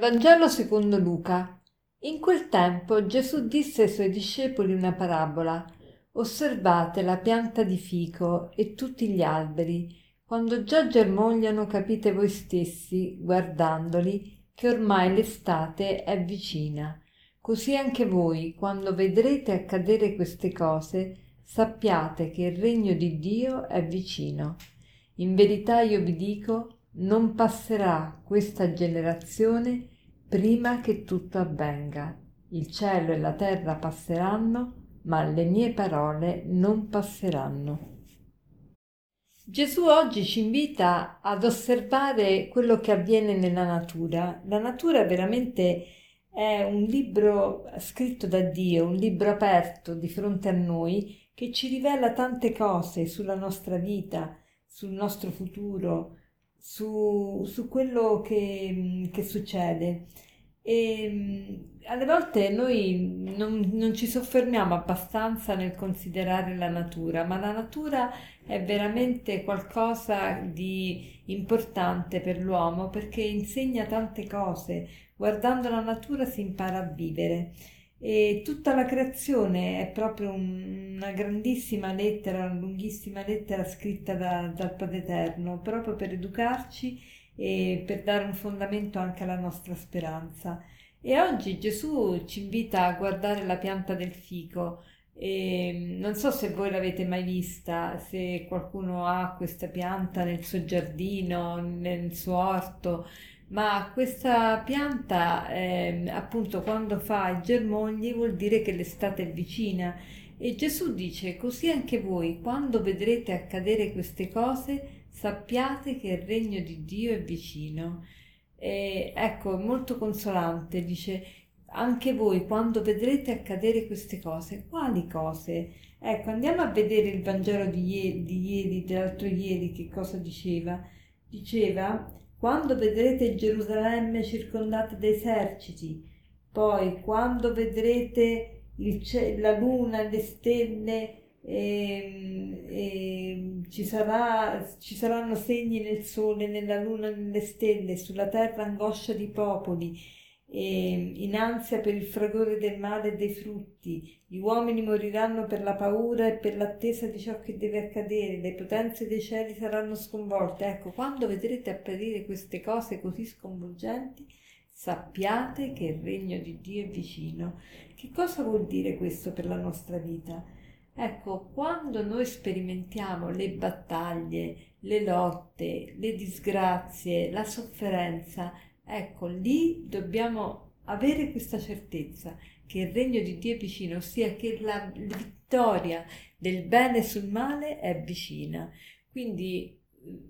Vangelo secondo Luca. In quel tempo Gesù disse ai suoi discepoli una parabola. Osservate la pianta di fico e tutti gli alberi. Quando già germogliano capite voi stessi, guardandoli, che ormai l'estate è vicina. Così anche voi, quando vedrete accadere queste cose, sappiate che il regno di Dio è vicino. In verità io vi dico, non passerà questa generazione prima che tutto avvenga. Il cielo e la terra passeranno, ma le mie parole non passeranno. Gesù oggi ci invita ad osservare quello che avviene nella natura. La natura veramente è un libro scritto da Dio, un libro aperto di fronte a noi che ci rivela tante cose sulla nostra vita, sul nostro futuro, su, su quello che, che succede. E alle volte noi non, non, ci soffermiamo abbastanza nel considerare la natura, ma la natura è veramente qualcosa di importante per l'uomo perché insegna tante cose. Guardando la natura si impara a vivere e tutta la creazione è proprio una grandissima lettera, una lunghissima lettera scritta da, dal Padre Eterno, proprio per educarci e per dare un fondamento anche alla nostra speranza. E oggi Gesù ci invita a guardare la pianta del fico. E non so se voi l'avete mai vista, se qualcuno ha questa pianta nel suo giardino, nel suo orto, ma questa pianta eh, appunto quando fa i germogli vuol dire che l'estate è vicina e Gesù dice così anche voi quando vedrete accadere queste cose sappiate che il regno di Dio è vicino. E, ecco, è molto consolante, dice anche voi quando vedrete accadere queste cose, quali cose? Ecco, andiamo a vedere il Vangelo di ieri, di ieri dell'altro ieri, che cosa diceva? Diceva quando vedrete Gerusalemme circondata da eserciti, poi quando vedrete il, la luna le stelle, e, e ci, sarà, ci saranno segni nel sole, nella luna nelle stelle, sulla terra angoscia di popoli, e in ansia per il fragore del male e dei frutti. Gli uomini moriranno per la paura e per l'attesa di ciò che deve accadere, le potenze dei cieli saranno sconvolte. Ecco, quando vedrete apparire queste cose così sconvolgenti, sappiate che il regno di Dio è vicino. Che cosa vuol dire questo per la nostra vita? Ecco, quando noi sperimentiamo le battaglie, le lotte, le disgrazie, la sofferenza, Ecco, lì dobbiamo avere questa certezza che il regno di Dio è vicino, ossia che la vittoria del bene sul male è vicina. Quindi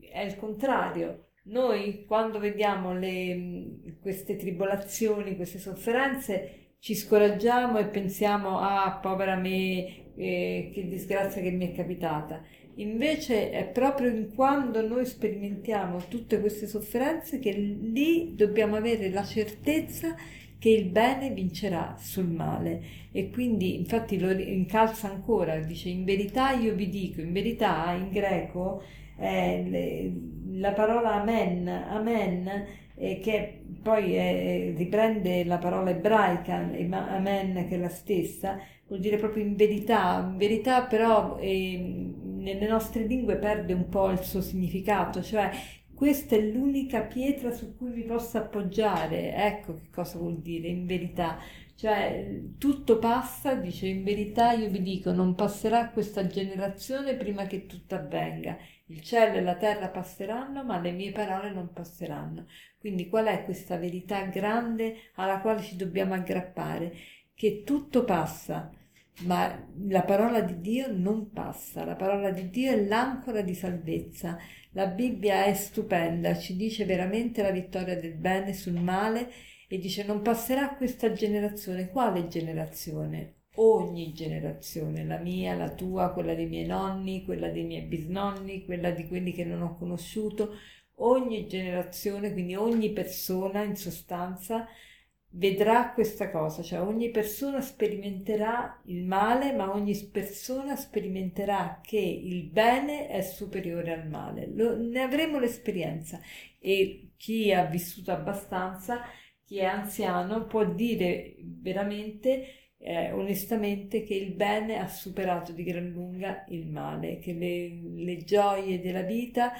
eh, è il contrario. Noi quando vediamo le, queste tribolazioni, queste sofferenze, ci scoraggiamo e pensiamo, ah, povera me, eh, che disgrazia che mi è capitata. Invece è proprio in quando noi sperimentiamo tutte queste sofferenze che lì dobbiamo avere la certezza che il bene vincerà sul male e quindi infatti lo incalza ancora, dice in verità io vi dico, in verità in greco eh, la parola amen, amen eh, che poi eh, riprende la parola ebraica, amen che è la stessa, vuol dire proprio in verità, in verità però eh, nelle nostre lingue perde un po' il suo significato, cioè questa è l'unica pietra su cui mi posso appoggiare, ecco che cosa vuol dire in verità, cioè tutto passa, dice in verità io vi dico non passerà questa generazione prima che tutto avvenga, il cielo e la terra passeranno ma le mie parole non passeranno. Quindi qual è questa verità grande alla quale ci dobbiamo aggrappare? Che tutto passa, ma la parola di Dio non passa, la parola di Dio è l'ancora di salvezza. La Bibbia è stupenda, ci dice veramente la vittoria del bene sul male e dice non passerà questa generazione. Quale generazione? Ogni generazione, la mia, la tua, quella dei miei nonni, quella dei miei bisnonni, quella di quelli che non ho conosciuto, ogni generazione, quindi ogni persona in sostanza vedrà questa cosa, cioè ogni persona sperimenterà il male, ma ogni persona sperimenterà che il bene è superiore al male. Lo, ne avremo l'esperienza e chi ha vissuto abbastanza chi è anziano può dire veramente eh, onestamente che il bene ha superato di gran lunga il male, che le, le gioie della vita,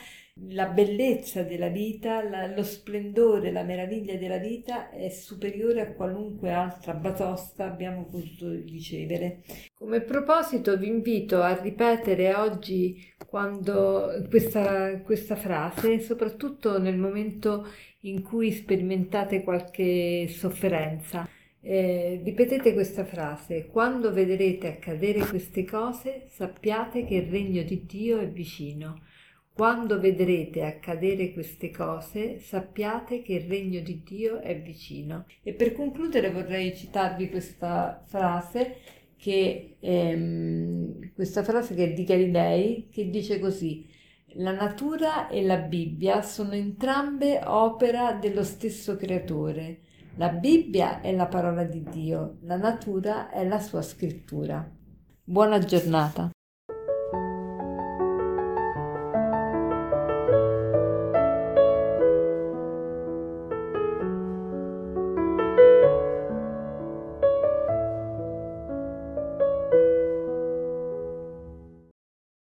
la bellezza della vita, la, lo splendore, la meraviglia della vita è superiore a qualunque altra batosta abbiamo potuto ricevere. Come proposito vi invito a ripetere oggi quando questa, questa frase, soprattutto nel momento in cui sperimentate qualche sofferenza. Eh, ripetete questa frase, quando vedrete accadere queste cose sappiate che il regno di Dio è vicino. Quando vedrete accadere queste cose sappiate che il regno di Dio è vicino. E per concludere vorrei citarvi questa frase che, ehm, questa frase che è di Galilei che dice così la natura e la Bibbia sono entrambe opera dello stesso creatore la Bibbia è la parola di Dio, la natura è la sua scrittura. Buona giornata.